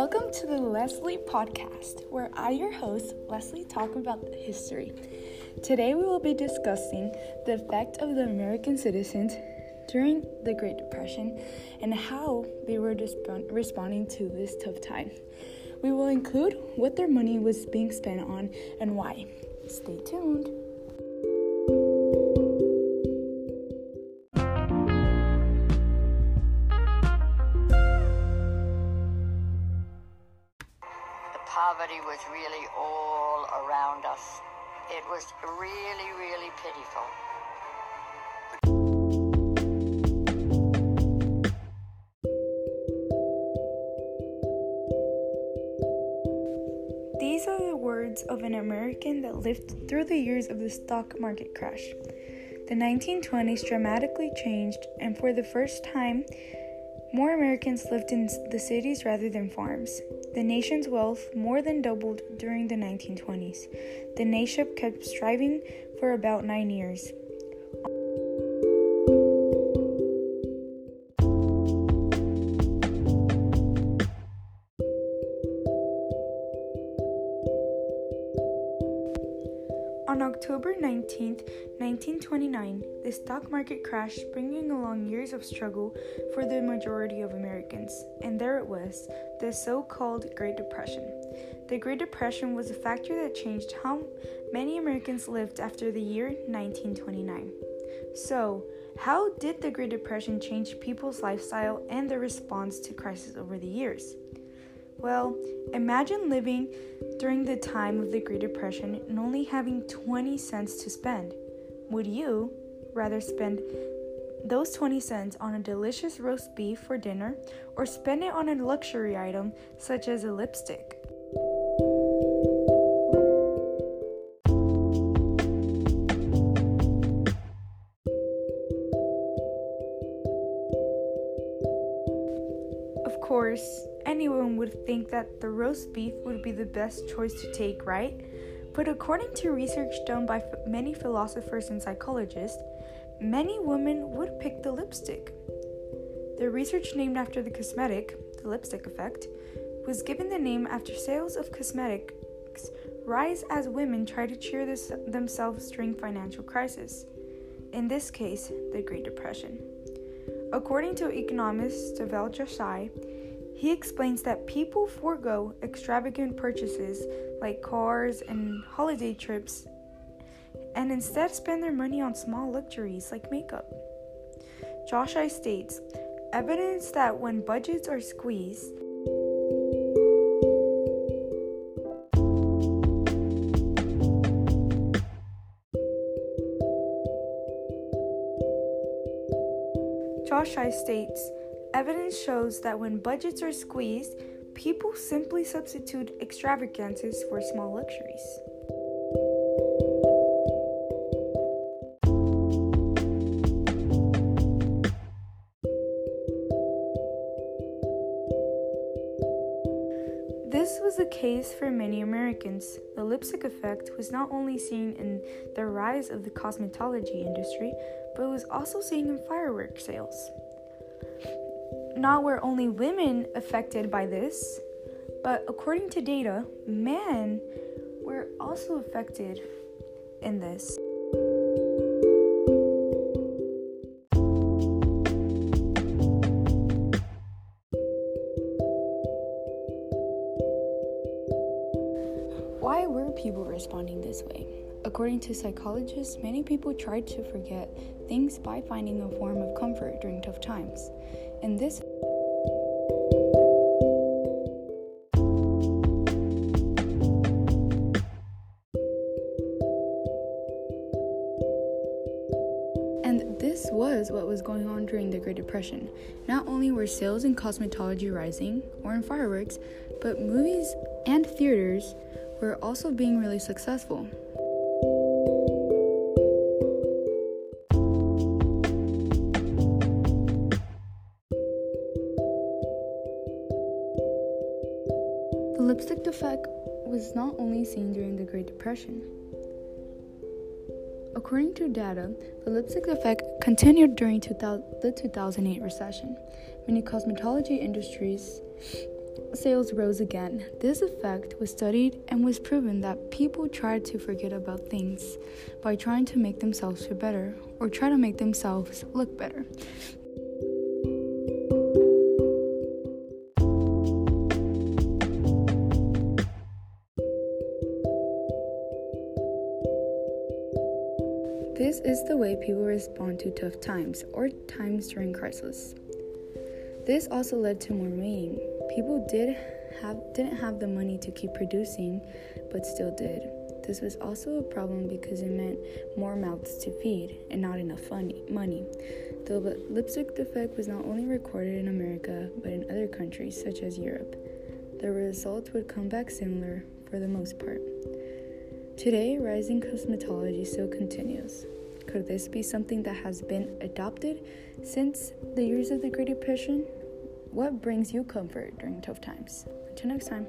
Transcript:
Welcome to the Leslie Podcast, where I, your host, Leslie, talk about history. Today we will be discussing the effect of the American citizens during the Great Depression and how they were responding to this tough time. We will include what their money was being spent on and why. Stay tuned. Poverty was really all around us. It was really, really pitiful. These are the words of an American that lived through the years of the stock market crash. The 1920s dramatically changed, and for the first time, more Americans lived in the cities rather than farms. The nation's wealth more than doubled during the 1920s. The nation kept striving for about nine years. On October 19, 1929, the stock market crashed, bringing along years of struggle for the majority of Americans. And there it was, the so called Great Depression. The Great Depression was a factor that changed how many Americans lived after the year 1929. So, how did the Great Depression change people's lifestyle and their response to crisis over the years? Well, imagine living during the time of the Great Depression and only having 20 cents to spend. Would you rather spend those 20 cents on a delicious roast beef for dinner or spend it on a luxury item such as a lipstick? Of course, anyone would think that the roast beef would be the best choice to take, right? But according to research done by many philosophers and psychologists, many women would pick the lipstick. The research named after the cosmetic, the lipstick effect, was given the name after sales of cosmetics rise as women try to cheer this, themselves during financial crisis. In this case, the Great Depression. According to economist Dhaval Joshi, he explains that people forego extravagant purchases like cars and holiday trips and instead spend their money on small luxuries like makeup. Joshi states evidence that when budgets are squeezed, Joshi states Evidence shows that when budgets are squeezed, people simply substitute extravagances for small luxuries. This was the case for many Americans. The lipstick effect was not only seen in the rise of the cosmetology industry, but was also seen in fireworks sales not were only women affected by this, but according to data, men were also affected in this. Why were people responding this way? According to psychologists, many people tried to forget things by finding a form of comfort during tough times. In this And this was what was going on during the Great Depression. Not only were sales in cosmetology rising, or in fireworks, but movies and theaters were also being really successful. Effect was not only seen during the Great Depression. According to data, the lipstick effect continued during 2000, the 2008 recession. Many cosmetology industries sales rose again. This effect was studied and was proven that people tried to forget about things by trying to make themselves feel better or try to make themselves look better. This is the way people respond to tough times or times during crisis. This also led to more meeting. People did have didn't have the money to keep producing, but still did. This was also a problem because it meant more mouths to feed and not enough money. The lipstick defect was not only recorded in America but in other countries such as Europe. The results would come back similar for the most part. Today, rising cosmetology still continues. Could this be something that has been adopted since the years of the Great Depression? What brings you comfort during tough times? Until next time.